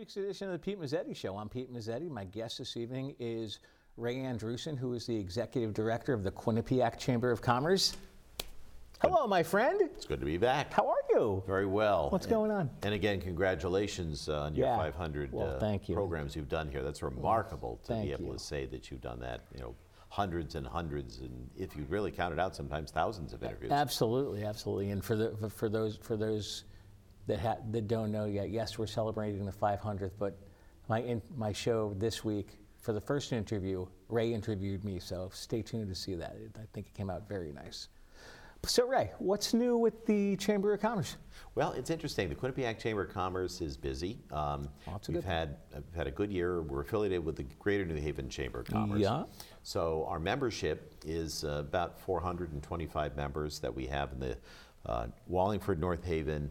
week's edition of the Pete Mezzetti Show. I'm Pete Mezzetti. My guest this evening is Ray Andrewsen, who is the Executive Director of the Quinnipiac Chamber of Commerce. Hello, my friend. It's good to be back. How are you? Very well. What's And- going on? And again, congratulations uh, on your Yeah. 500 Well, uh, thank you. programs you've done here. That's remarkable to be able you. to say that you've done that. You know, hundreds and hundreds, and if you really count it out, sometimes thousands of interviews. Absolutely, absolutely. And for the for- for those for those that ha- that don't know yet, yes, we're celebrating the 500th. But my in, my show this week for the first interview, Ray interviewed me. So stay tuned to see that. It, I think it came out very nice. So Ray, what's new with the Chamber of Commerce? Well, it's interesting. The Quinnipiac Chamber of Commerce is busy. Um, Lots of we've good- had uh, we've had a good year. We're affiliated with the Greater New Haven Chamber of Commerce. Yeah. So our membership is uh, about 425 members that we have in the uh, Wallingford, North Haven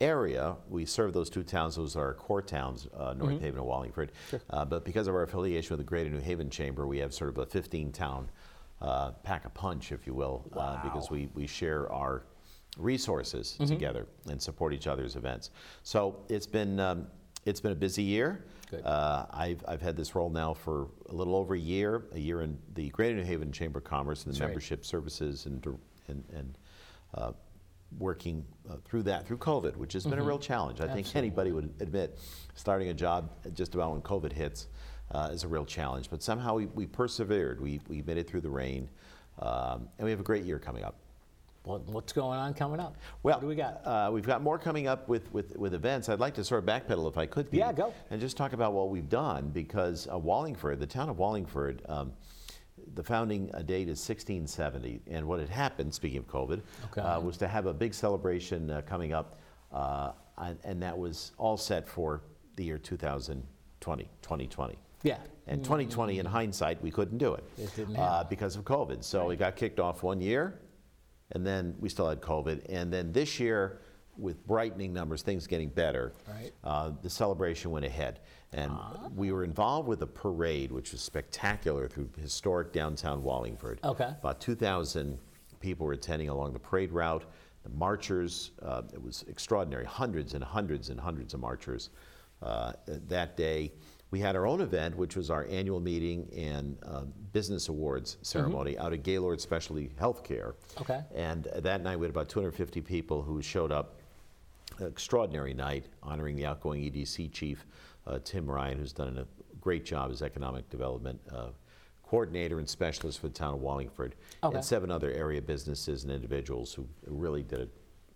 area. We serve those two towns. Those are our core towns, uh, North Mm-hmm. Haven and Wallingford. Uh, but because of our affiliation with the Greater New Haven Chamber, we have sort of a 15 town uh, pack a punch, if you will, uh, because we, we share our resources Mm-hmm. together and support each other's events. So it's been um, it's been a busy year. Uh, I've, I've had this role now for a little over a year, a year in the Greater New Haven Chamber of Commerce and the That's right. membership services and and, and uh, working uh, through that through COVID, which has been a real challenge. I think Mm-hmm. Anybody would admit starting a job just about when COVID hits uh, is a real challenge. But somehow we, we persevered. We, we made it through the rain, um, and we have a great year coming up. What, what's going on coming up? Well, what do we got? Uh, we've got more coming up with, with, with events. I'd like to sort of backpedal if I could. Pete, Yeah, go. And just talk about what we've done because uh, Wallingford, the town of Wallingford, um, the founding uh, date is 1670, and what had happened, speaking of COVID, Okay. uh, was to have a big celebration uh, coming up, uh, and, and that was all set for the year 2020, 2020. yeah. And 2020, in hindsight, we couldn't do it, It didn't uh, because of COVID. So we got kicked off one year, and then we still had COVID. And then this year, with brightening numbers, things getting better, Right. uh, the celebration went ahead. And we were involved with a parade, which was spectacular through historic downtown Wallingford. Okay. About 2,000 people were attending along the parade route. The marchers, uh, it was extraordinary, hundreds and hundreds and hundreds of marchers uh, that day. We had our own event, which was our annual meeting and uh, business awards ceremony out at Gaylord Specialty Healthcare. Okay. And that night we had about 250 people who showed up. Extraordinary night honoring the outgoing EDC chief, uh, Tim Ryan, who's done a great job as economic development uh, coordinator and specialist for the town of Wallingford, Okay. and seven other area businesses and individuals who really did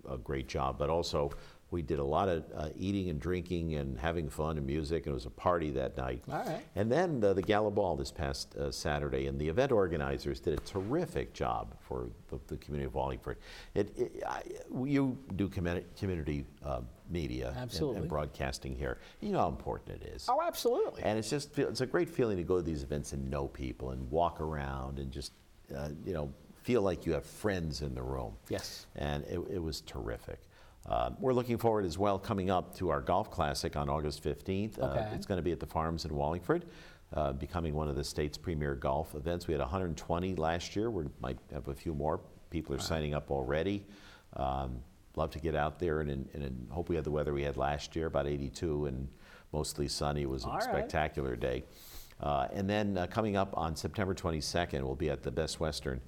a, a great job. But also, we did a lot of uh, eating and drinking and having fun and music, and it was a party that night. All right. And then the Gala Ball this past uh, Saturday, and the event organizers did a terrific job for the, the community of Wallingford. It, it, I, you do community, community uh, media and-. And, broadcasting here. You know how important it is. Oh, absolutely. And it's just it's a great feeling to go to these events and know people and walk around and just uh, you know feel like you have friends in the room. Yes. And it, it was terrific. Uh, we're looking forward as well coming up to our golf classic on August 15th. Uh, it's going to be at the Farms in Wallingford, uh, becoming one of the state's premier golf events. We had 120 last year. We might have a few more. People are signing up already. Um, love to get out there and, and, and hope we had the weather we had last year, about 82 and mostly sunny. It was a All right. spectacular day. Uh, and then uh, coming up on September 22nd, we'll be at the Best Western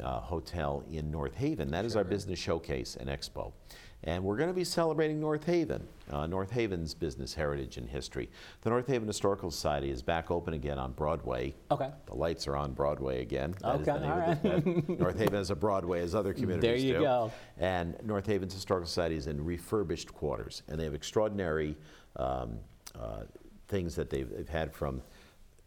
uh, Hotel in North Haven. That is our business showcase and expo. And we're going to be celebrating North Haven, uh, North Haven's business heritage and history. The North Haven Historical Society is back open again on Broadway. Okay. The lights are on Broadway again. That is Okay, all the- North Haven has a Broadway as other communities There you do. go. And North Haven's Historical Society is in refurbished quarters, and they have extraordinary um, uh, things that they've, they've had from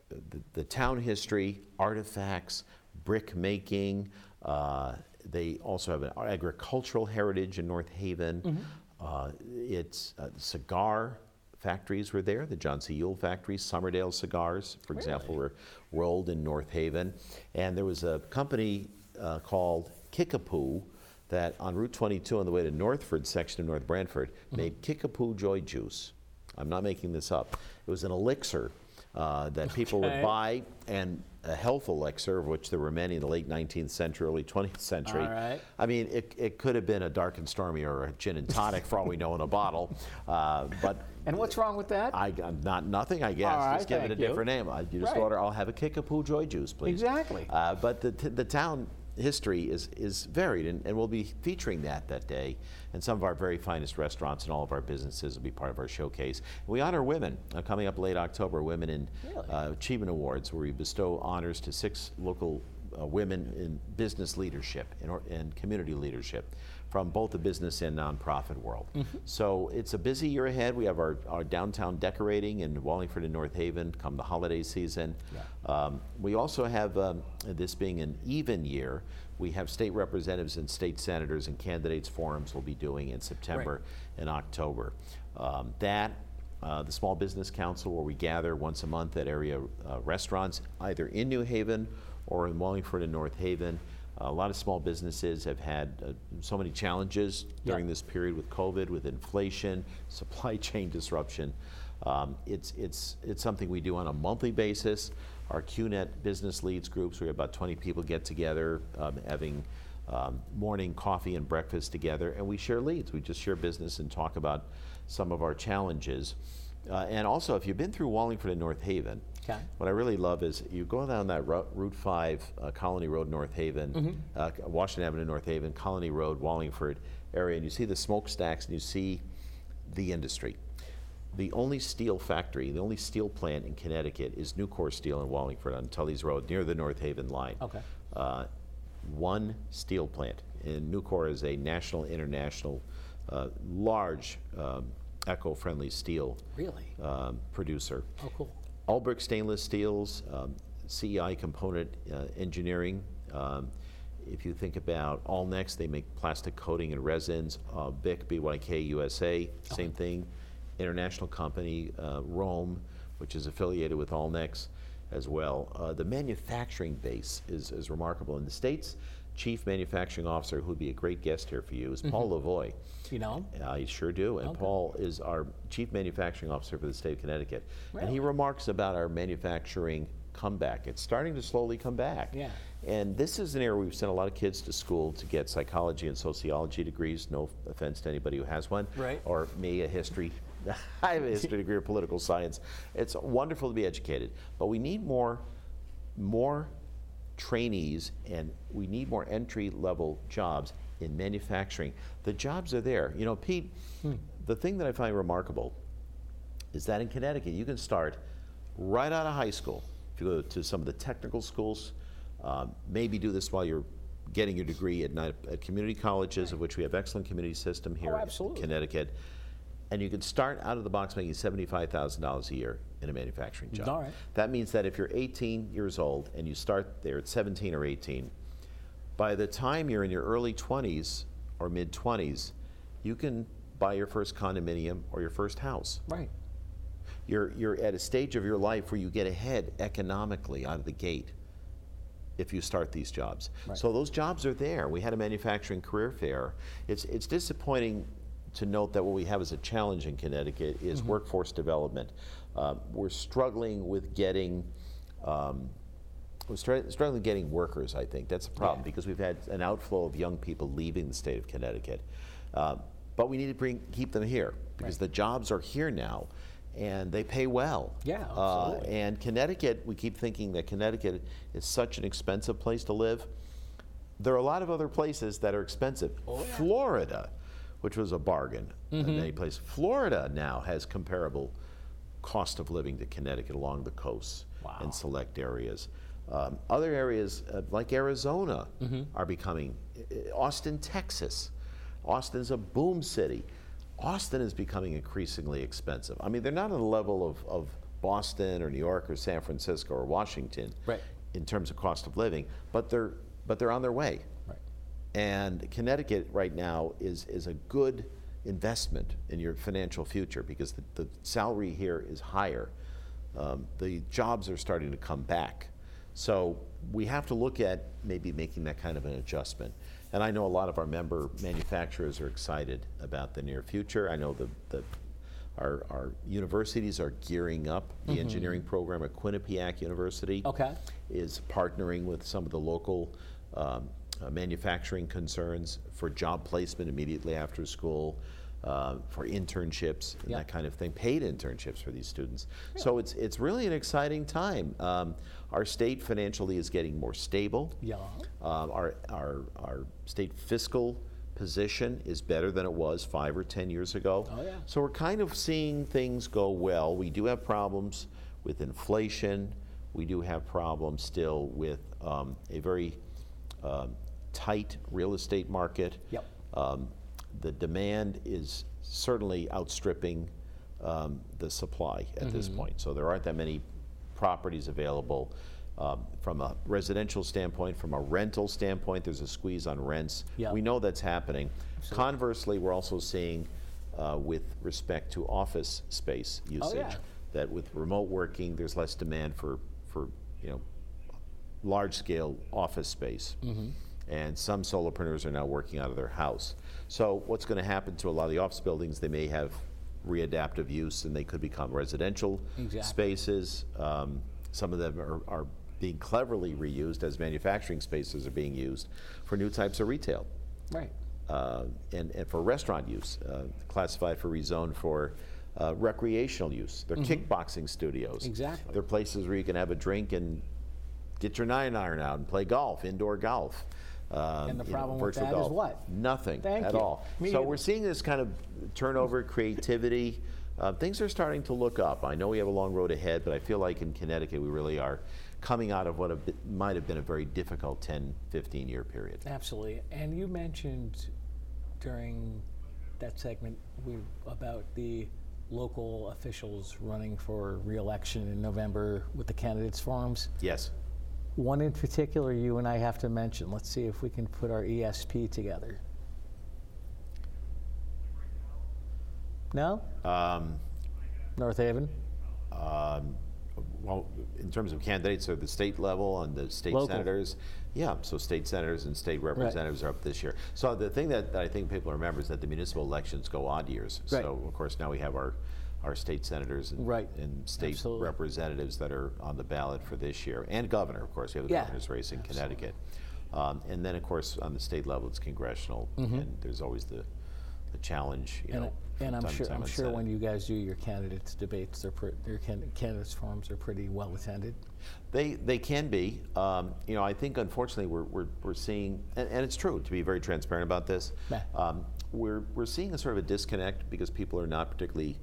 the, the town history, artifacts, brick making. Uh, they also have an agricultural heritage in North Haven. Mm-hmm. Uh, it's uh, cigar factories were there. The John C. Yule factory, Summerdale cigars, for example, were rolled in North Haven. And there was a company uh, called Kickapoo that on Route 22 on the way to Northford section of North Branford made Kickapoo Joy Juice. I'm not making this up. It was an elixir uh, that people Okay. would buy and a health elixir, of which there were many in the late 19th century, early 20th century. Right. I mean, it, it could have been a dark and stormy or a gin and tonic, for all we know, in a bottle. Uh, but And what's wrong with that? I got not nothing, I guess. Right, just give it a you. different name. I, you just Right. order. I'll have a kick Kickapoo Joy Juice, please. Exactly. Uh, but the, the town history is is varied, and, and we'll be featuring that that day. And some of our very finest restaurants and all of our businesses will be part of our showcase. We honor women uh, coming up late October. Women in Really? uh, Achievement Awards, where we bestow honors to six local uh, women in business leadership and, or, and community leadership from both the business and nonprofit world. So it's a busy year ahead. We have our, our downtown decorating in Wallingford and North Haven come the holiday season. Um, we also have, um, this being an even year, we have state representatives and state senators and candidates forums we'll be doing in September and October. Um, that uh, the Small Business Council, where we gather once a month at area uh, restaurants, either in New Haven or in Wallingford and North Haven. a lot of small businesses have had uh, so many challenges during this period with COVID, with inflation, supply chain disruption. Um, it's, it's, it's something we do on a monthly basis. Our QNet business leads groups, we have about 20 people get together, um, having um, morning coffee and breakfast together, and we share leads. We just share business and talk about some of our challenges. Uh, and also, if you've been through Wallingford and North Haven, Okay. what I really love is you go down that Route 5, uh, Colony Road, North Haven, uh, Washington Avenue, North Haven, Colony Road, Wallingford area, and you see the smokestacks and you see the industry. The only steel factory, the only steel plant in Connecticut is Nucor Steel in Wallingford on Tully's Road near the North Haven line. Okay. Uh, one steel plant. And Nucor is a national, international, uh, large, um, eco-friendly steel Really? um, producer. Oh, cool. Ulbrich Stainless Steels, um, CEI Component uh, Engineering. Um, if you think about Allnex, they make plastic coating and resins. Uh, BIC, BYK USA, same thing. International company, uh, Rome, which is affiliated with Allnex as well. Uh, the manufacturing base is, is remarkable. In the States, Chief Manufacturing Officer, who would be a great guest here for you, is Paul mm-hmm. Lavoie. You know? Him? I sure do. And Okay. Paul is our Chief Manufacturing Officer for the state of Connecticut. And he remarks about our manufacturing comeback. It's starting to slowly come back. Yeah. And this is an area we've sent a lot of kids to school to get psychology and sociology degrees. No offense to anybody who has one. Right. Or me, a history. I have a history degree or political science. It's wonderful to be educated, but we need more, more trainees and we need more entry level jobs in manufacturing. The jobs are there. You know, Pete, the thing that I find remarkable is that in Connecticut you can start right out of high school. If you go to some of the technical schools, um, maybe do this while you're getting your degree at, night, at community colleges, of which we have excellent community system here in absolutely. Connecticut. And you can start out of the box making $75,000 a year in a manufacturing job. All right. That means that if you're 18 years old and you start there at 17 or 18, by the time you're in your early 20s or mid 20s, you can buy your first condominium or your first house. Right. You're, you're at a stage of your life where you get ahead economically out of the gate if you start these jobs. Right. So those jobs are there. We had a manufacturing career fair. It's, it's disappointing to note that what we have as a challenge in Connecticut is workforce development. Um, we're struggling with getting um, we're struggling getting workers, I think. That's a problem Yeah. because we've had an outflow of young people leaving the state of Connecticut. Um, but we need to bring, keep them here because Right. the jobs are here now and they pay well. Yeah, Uh, absolutely. and Connecticut, we keep thinking that Connecticut is such an expensive place to live. There are a lot of other places that are expensive. Oh, yeah. Florida, which was a bargain in Mm-hmm. many places, Florida now has comparable cost of living to Connecticut along the coasts Wow. and select areas. Um, other areas uh, like Arizona Mm-hmm. are becoming, uh, Austin, Texas. Austin's a boom city. Austin is becoming increasingly expensive. I mean, they're not on the level of, of Boston or New York or San Francisco or Washington Right. in terms of cost of living, but they're, but they're on their way. And Connecticut right now is, is a good investment in your financial future because the, the salary here is higher. Um, the jobs are starting to come back. So we have to look at maybe making that kind of an adjustment. And I know a lot of our member manufacturers are excited about the near future. I know the, the Our, our universities are gearing up. The engineering program at Quinnipiac University Okay. is partnering with some of the local um, uh, manufacturing concerns for job placement immediately after school, uh, for internships and Yeah. that kind of thing, paid internships for these students. So it's, it's really an exciting time. Um, our state financially is getting more stable. Yeah. Um, our, our, our state fiscal position is better than it was five or 10 years ago. Oh, yeah. So we're kind of seeing things go well. We do have problems with inflation. We do have problems still with um, a very um, tight real estate market. Yep. Um, the demand is certainly outstripping um, the supply at this point. So there aren't that many properties available. Um, from a residential standpoint, from a rental standpoint, there's a squeeze on rents. Yeah. We know that's happening. Conversely, we're also seeing, uh, with respect to office space usage, Oh, yeah. that with remote working, there's less demand for, for you know, large-scale office space. Mm-hmm. And some solopreneurs are now working out of their house. So what's going to happen to a lot of the office buildings, they may have readaptive use and they could become residential Exactly. spaces. Um, Some of them are, are being cleverly reused as manufacturing spaces are being used for new types of retail Right. uh, and, and for restaurant use, uh, classified for rezone for uh, recreational use. They're kickboxing studios. Mm-hmm. Exactly. They're places where you can have a drink and get your nine iron out and play golf, indoor golf. Um, And the you know, problem with that is golf. what? Nothing Thank at you. all. So Immediately. we're seeing this kind of turnover, creativity. Uh, things are starting to look up. I know we have a long road ahead, but I feel like in Connecticut we really are coming out of what bit, might have been a very difficult 10, 15 year period. Absolutely. And you mentioned during that segment we, about the local officials running for reelection in November with the candidates forums. Yes. One in particular you and I have to mention. Let's see if we can put our ESP together. No? Um, North Haven? Um, Well, in terms of candidates at the state level and the state Local. senators, yeah, so state senators and state representatives are up this year. So the thing that, that I think people remember is that the municipal elections go odd years. Right. So of course now we have our, our state senators and, Right. and state Absolutely. representatives that are on the ballot for this year, and governor, of course. We have the Yeah. governor's race in Connecticut. Um, and then of course on the state level it's congressional, and there's always the, the challenge, you. And, know. and I'm sure, I'm sure Senate. when you guys do your candidates debates, their can- candidates forums are pretty well attended. They, they can be. Um, you know, I think unfortunately we're, we're, we're seeing, and, and it's true to be very transparent about this. Um, we're, we're seeing a sort of a disconnect because people are not particularly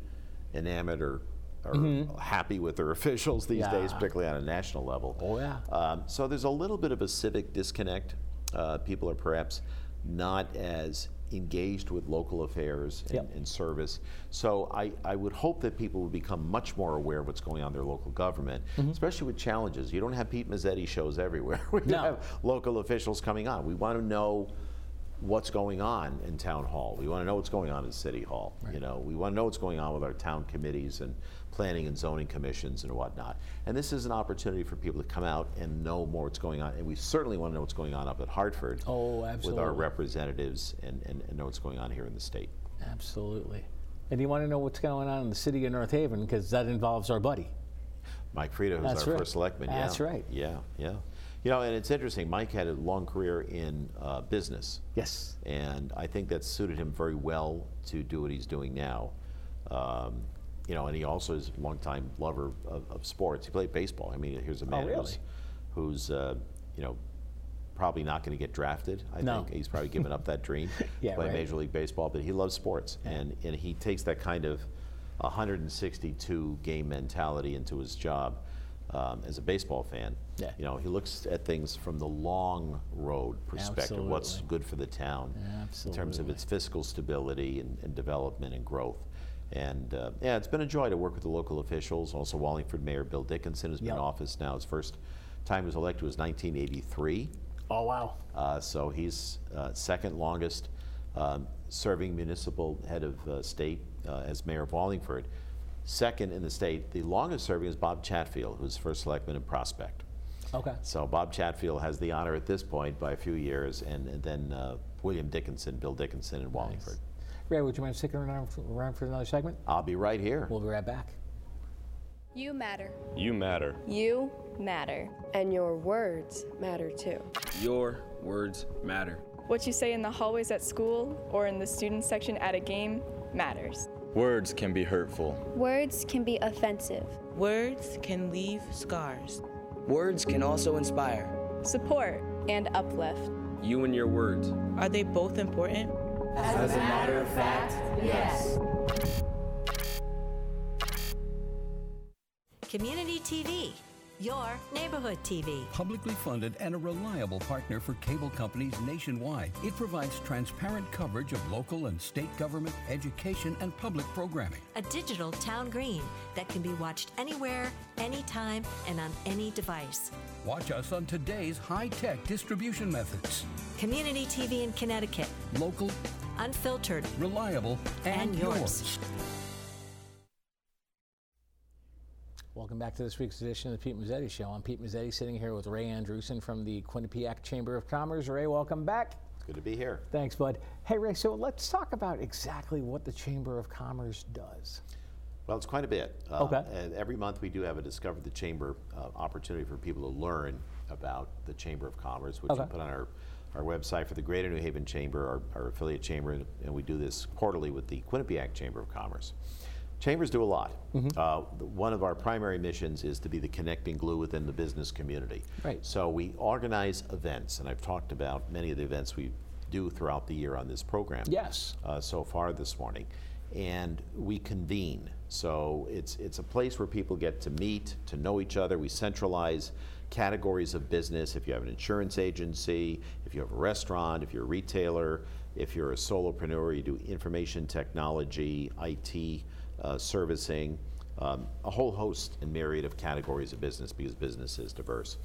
enamored or, or happy with their officials these days, Mm-hmm. Particularly on a national level. Oh, yeah. Um, so there's a little bit of a civic disconnect. Uh, people are perhaps not as engaged with local affairs and, Yep. and service. So I, I would hope that people would become much more aware of what's going on in their local government, especially with challenges. You don't have Pete Mezzetti shows everywhere. we No. have local officials coming on. We want to know what's going on in town hall. We want to know what's going on in city hall. You know, we want to know what's going on with our town committees and planning and zoning commissions and whatnot. And this is an opportunity for people to come out and know more what's going on. And we certainly want to know what's going on up at Hartford Oh, with our representatives and, and, and know what's going on here in the state. Absolutely. And you want to know what's going on in the city of North Haven because that involves our buddy. Mike Freda, who's That's our right. first selectman. Yeah. That's right. Yeah, yeah. You know, and it's interesting. Mike had a long career in uh, business. Yes. and I think that suited him very well to do what he's doing now. Um, you know, and he also is a longtime lover of, of sports. He played baseball. I mean, here's a man Oh, really? who's, who's uh, you know, probably not going to get drafted. I No. think he's probably given up that dream, Yeah, play right. Major League Baseball. But he loves sports, and and he takes that kind of 162 game mentality into his job um, as a baseball fan. Yeah. You know, he looks at things from the long road perspective. What's good for the town in terms of its fiscal stability and, and development and growth. And uh, yeah, it's been a joy to work with the local officials. Also, Wallingford Mayor Bill Dickinson has been Yep. in office now. His first time he was elected was 1983. Oh, wow. Uh, so he's uh, second longest um, serving municipal head of uh, state uh, as mayor of Wallingford. Second in the state, the longest serving is Bob Chatfield, who's first selectman in Prospect. Okay. So Bob Chatfield has the honor at this point by a few years, and, and then uh, William Dickinson, Bill Dickinson in Wallingford. Ray, would you mind sticking around for, around for another segment? I'll be right here. We'll be right back. You matter. You matter. You matter. And your words matter too. Your words matter. What you say in the hallways at school or in the student section at a game matters. Words can be hurtful. Words can be offensive. Words can leave scars. Words can also inspire. Support And uplift. You and your words. Are they both important? As a matter of fact, yes. Community TV, your neighborhood TV. Publicly funded and a reliable partner for cable companies nationwide, it provides transparent coverage of local and state government, education, and public programming. A digital town green that can be watched anywhere, anytime, and on any device. Watch us on today's high tech distribution methods Community TV in Connecticut, local, unfiltered, reliable, and, And yours. Welcome back to this week's edition of the Pete Mezzetti Show. I'm Pete Mezzetti, sitting here with Ray Andrewsen from the Quinnipiac Chamber of Commerce. Ray, welcome back. It's good to be here. Thanks, bud. Hey, Ray, so let's talk about exactly what the Chamber of Commerce does. Well, it's quite a bit. Uh, Okay. And every month we do have a Discover the Chamber uh, opportunity for people to learn about the Chamber of Commerce, which we put on our, our website for the Greater New Haven Chamber, our, our affiliate chamber, and we do this quarterly with the Quinnipiac Chamber of Commerce. Chambers do a lot. Mm-hmm. Uh, the- one of our primary missions is to be the connecting glue within the business community. Right. So we organize events, and I've talked about many of the events we do throughout the year on this program Yes. uh, so far this morning, and we convene. So it's it's a place where people get to meet, to know each other. We centralize categories of business. If you have an insurance agency, if you have a restaurant, if you're a retailer, if you're a solopreneur, you do information technology, IT uh, servicing. Um, a whole host and myriad of categories of business because business is diverse.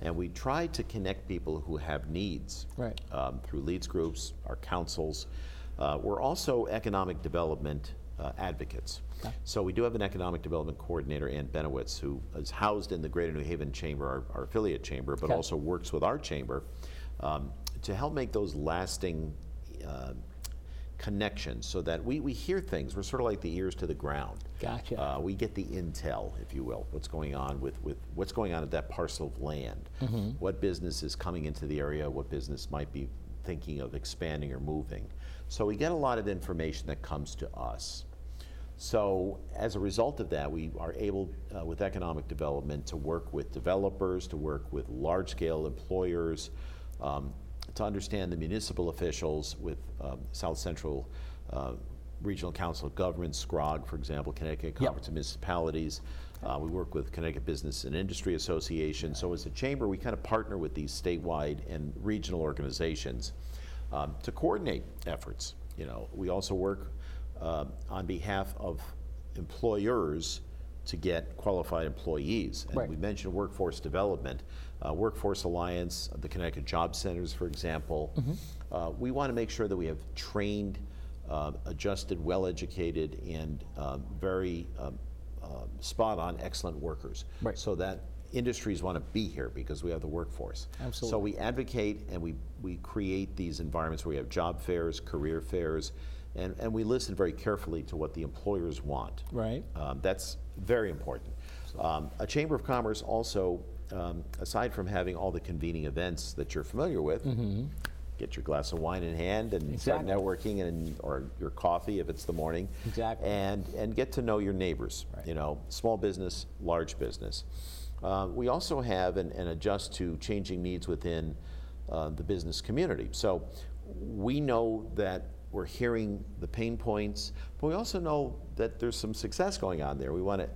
And we try to connect people who have needs Right. um, through leads groups, our councils. Uh, we're also economic development uh, advocates. So we do have an economic development coordinator, Ann Benowitz, who is housed in the Greater New Haven Chamber, our, our affiliate chamber, but Okay. also works with our chamber um, to help make those lasting uh, connections so that we, we hear things. We're sort of like the ears to the ground. Gotcha. Uh, we get the intel, if you will, what's going on with, with what's going on at that parcel of land. Mm-hmm. What business is coming into the area, what business might be thinking of expanding or moving. So we get a lot of information that comes to us. So as a result of that, we are able, uh, with economic development, to work with developers, to work with large-scale employers, um, to understand the municipal officials with um, South Central uh, Regional Council of Government, SCROG, for example, Connecticut Conference of Municipalities. Uh, we work with Connecticut Business and Industry Association. So as a chamber, we kind of partner with these statewide and regional organizations um, to coordinate efforts. You know, we also work uh, on behalf of employers to get qualified employees. And Right. we mentioned workforce development, uh, Workforce Alliance, the Connecticut Job Centers, for example. Uh, we want to make sure that we have trained, uh, adjusted, well-educated, and um, very um, um, spot-on, excellent workers. Right. So that industries want to be here because we have the workforce. Absolutely. So we advocate and we, we create these environments where we have job fairs, career fairs, and, and we listen very carefully to what the employers want. Right. Um, that's very important. Um, a Chamber of Commerce also, um, aside from having all the convening events that you're familiar with, get your glass of wine in hand and start Mm-hmm. Networking and or your coffee if it's the morning. Exactly. And and get to know your neighbors. Right. You know, small business, large business. Uh, we also have and, and adjust to changing needs within uh, the business community. So we know that we're hearing the pain points, but we also know that there's some success going on there. We want to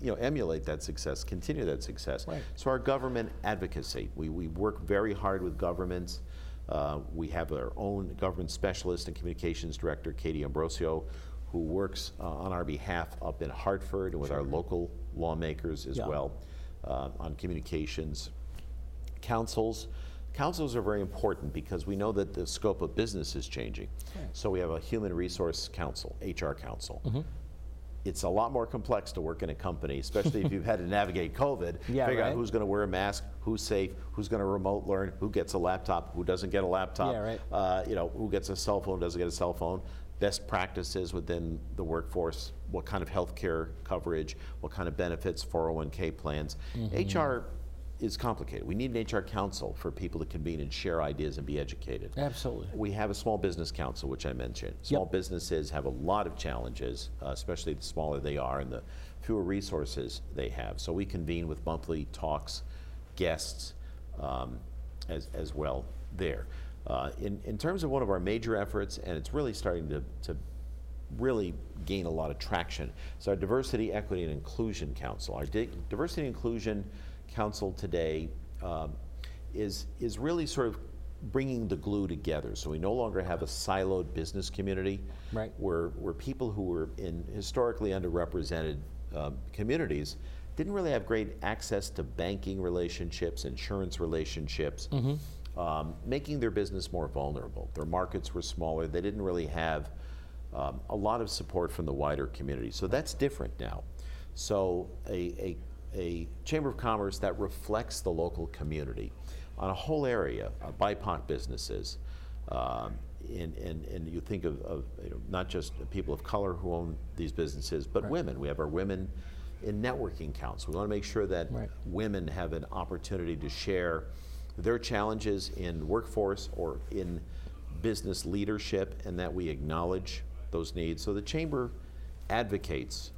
you know, emulate that success, continue that success. Right. So our government advocacy, we, we work very hard with governments. Uh, we have our own government specialist and communications director, Katie Ambrosio, who works uh, on our behalf up in Hartford and with our local lawmakers as Yeah. well uh, on communications. Councils, councils are very important because we know that the scope of business is changing. So we have a human resource council, HR council. it's a lot more complex to work in a company, especially if you've had to navigate COVID. Yeah, figure right. out who's going to wear a mask, who's safe, who's going to remote learn, who gets a laptop, who doesn't get a laptop. Yeah, right. Uh, you know, who gets a cell phone, doesn't get a cell phone. Best practices within the workforce. What kind of health care coverage? What kind of benefits? 401k plans. Mm-hmm. HR is complicated. We need an HR council for people to convene and share ideas and be educated. Absolutely. We have a small business council, which I mentioned. Small businesses have a lot of challenges, uh, especially the smaller they are and the fewer resources they have. So we convene with monthly talks, guests um, as, as well there. Uh, in, in terms of one of our major efforts, and it's really starting to, to really gain a lot of traction. So our Diversity, Equity, and Inclusion Council, our Di- Diversity and Inclusion Council today um, is, is really sort of bringing the glue together. So we no longer have a siloed business community. Right. Where, where people who were in historically underrepresented um, communities didn't really have great access to banking relationships, insurance relationships, um, making their business more vulnerable. Their markets were smaller. They didn't really have um, a lot of support from the wider community. So that's different now. So a, a, a Chamber of Commerce that reflects the local community on a whole area, uh, BIPOC businesses, um, and, and, and you think of, of you know, not just people of color who own these businesses, but women. We have our women in networking council. We want to make sure that Right. women have an opportunity to share their challenges in workforce or in business leadership and that we acknowledge those needs. So the chamber advocates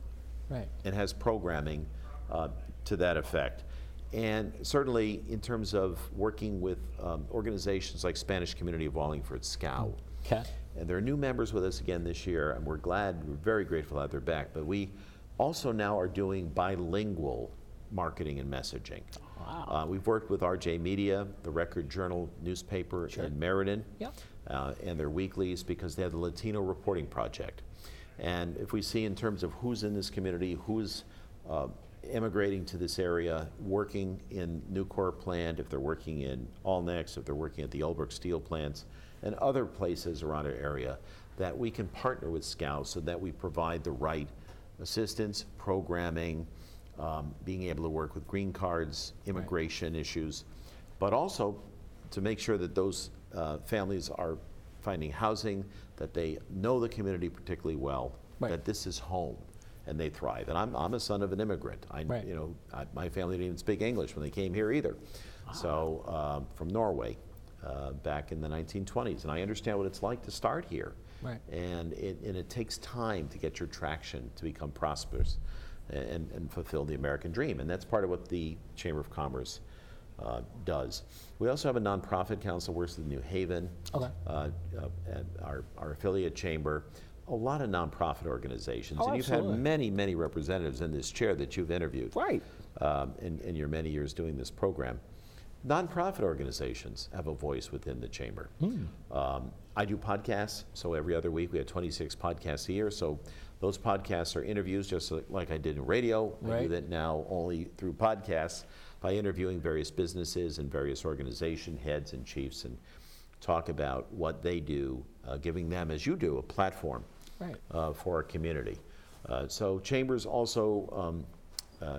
Right. and has programming uh, to that effect. And certainly in terms of working with um, organizations like Spanish Community of Wallingford, SCOW. Okay. And there are new members with us again this year, and we're glad, we're very grateful that they're back. But we also now are doing bilingual marketing and messaging. Wow. Uh, we've worked with RJ Media, the Record Journal newspaper in Meriden, Yep. uh, and their weeklies because they have the Latino Reporting Project. And if we see in terms of who's in this community, who's uh, immigrating to this area, working in Nucor plant, if they're working in Allnex, if they're working at the Ulbrich Steel plants, and other places around our area, that we can partner with Scouts so that we provide the right assistance, programming, um, being able to work with green cards, immigration issues, but also to make sure that those uh, families are finding housing, that they know the community particularly well, Right. that this is home, and they thrive. And I'm, I'm a son of an immigrant. I, Right. you know, I, my family didn't even speak English when they came here either. So um, from Norway, uh, back in the 1920s, and I understand what it's like to start here. Right. And it, and it takes time to get your traction to become prosperous and, and fulfill the American dream. And that's part of what the Chamber of Commerce uh, does. We also have a nonprofit council, works with New Haven, Okay. uh, uh, our, our affiliate chamber, a lot of nonprofit organizations. Oh, and you've absolutely. had many, many representatives in this chair that you've interviewed Right. um, in, in your many years doing this program. Nonprofit organizations have a voice within the chamber. Hmm. Um, I do podcasts, so every other week we have 26 podcasts a year. So those podcasts are interviews, just like- I did in radio. I do that now only through podcasts by interviewing various businesses and various organization heads and chiefs and talk about what they do, uh, giving them, as you do, a platform Right. uh, for our community. Uh, so chambers also um, uh,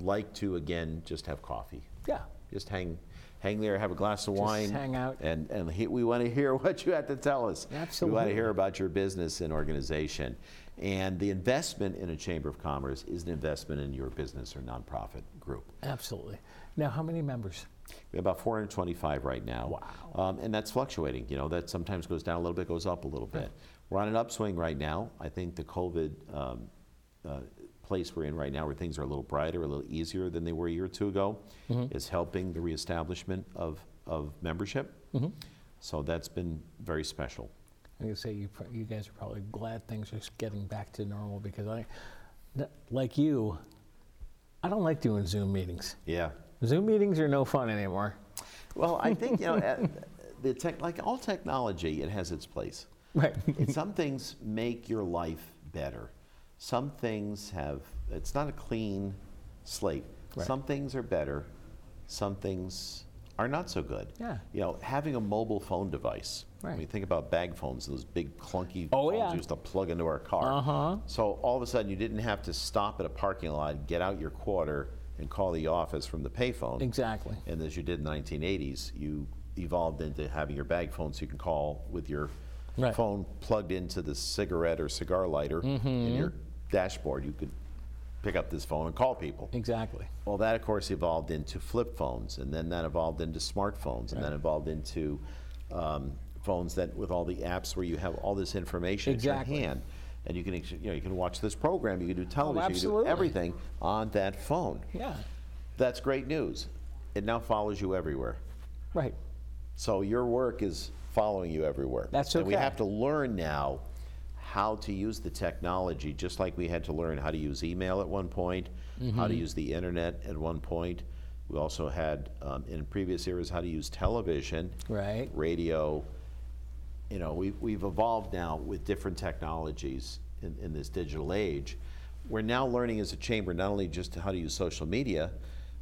like to again just have coffee. Yeah. Just hang, hang there, have a glass of wine, just hang out. and and he, we want to hear what you have to tell us. Absolutely. We want to hear about your business and organization. And the investment in a chamber of commerce is an investment in your business or nonprofit group. Absolutely. Now, how many members? We have about 425 right now. Wow. Um, and that's fluctuating. You know, that sometimes goes down a little bit, goes up a little bit. We're on an upswing right now. I think the COVID um, uh, place we're in right now, where things are a little brighter, a little easier than they were a year or two ago, is helping the reestablishment of, of membership. So that's been very special. I'm gonna say you, you guys are probably glad things are getting back to normal because I, like you, I don't like doing Zoom meetings. Yeah. Zoom meetings are no fun anymore. Well, I think, you know, uh, the tech, like all technology, it has its place. Right. Some things make your life better. Some things have, it's not a clean slate. Right. Some things are better, some things are not so good. Yeah. You know, having a mobile phone device. Right. When you think about bag phones, those big clunky Oh, phones yeah. used to plug into our car. Uh-huh. So all of a sudden, you didn't have to stop at a parking lot, get out your quarter, and call the office from the payphone. Exactly. And as you did in the 1980s, you evolved into having your bag phone so you can call with your Right. phone plugged into the cigarette or cigar lighter Mm-hmm. in your dashboard. You could pick up this phone and call people. Exactly. Well, that of course evolved into flip phones, and then that evolved into smartphones, and then evolved into um, phones that with all the apps where you have all this information Exactly. at your hand, and you can you know you can watch this program, you can do television, you can do absolutely. everything on that phone. Yeah. That's great news. It now follows you everywhere. Right. So your work is following you everywhere. That's And we okay. have to learn now how to use the technology, just like we had to learn how to use email at one point, how to Mm-hmm. use the internet at one point. We also had, um, in previous eras, how to use television, Right. radio. You know, we've, we've evolved now with different technologies in, in this digital age. We're now learning as a chamber not only just how to use social media,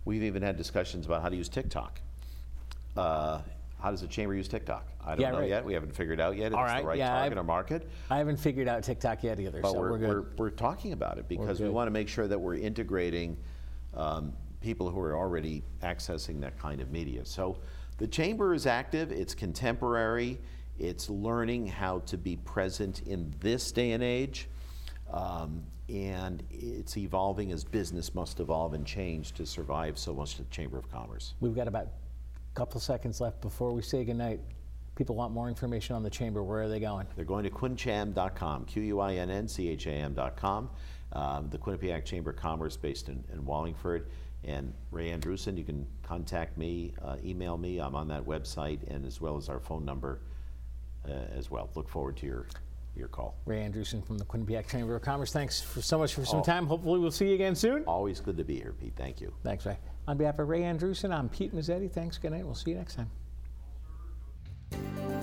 we've even had discussions about how to use TikTok. Uh, how does the chamber use TikTok? I don't Yeah, know right. yet. We haven't figured out yet. It's All the right, right yeah, target I've- or market. I haven't figured out TikTok yet either, But so we're, we're good. we're, we're talking about it because we want to make sure that we're integrating um, people who are already accessing that kind of media. So the chamber is active, it's contemporary, it's learning how to be present in this day and age, um, and it's evolving as business must evolve and change to survive so much the Chamber of Commerce. We've got about a couple seconds left before we say goodnight. People want more information on the chamber. Where are they going? They're going to quincham.com, Q-U-I-N-N-C-H-A-M.com, um, the Quinnipiac Chamber of Commerce based in, in Wallingford. And Ray Andrewsen, you can contact me, uh, email me. I'm on that website, and as well as our phone number Uh, as well. Look forward to your, your call. Ray Andrewsen from the Quinnipiac Chamber of Commerce. Thanks for so much for some Oh. time. Hopefully, we'll see you again soon. Always good to be here, Pete. Thank you. Thanks, Ray. On behalf of Ray Andrewsen, I'm Pete Mezzetti. Thanks. Good night. We'll see you next time.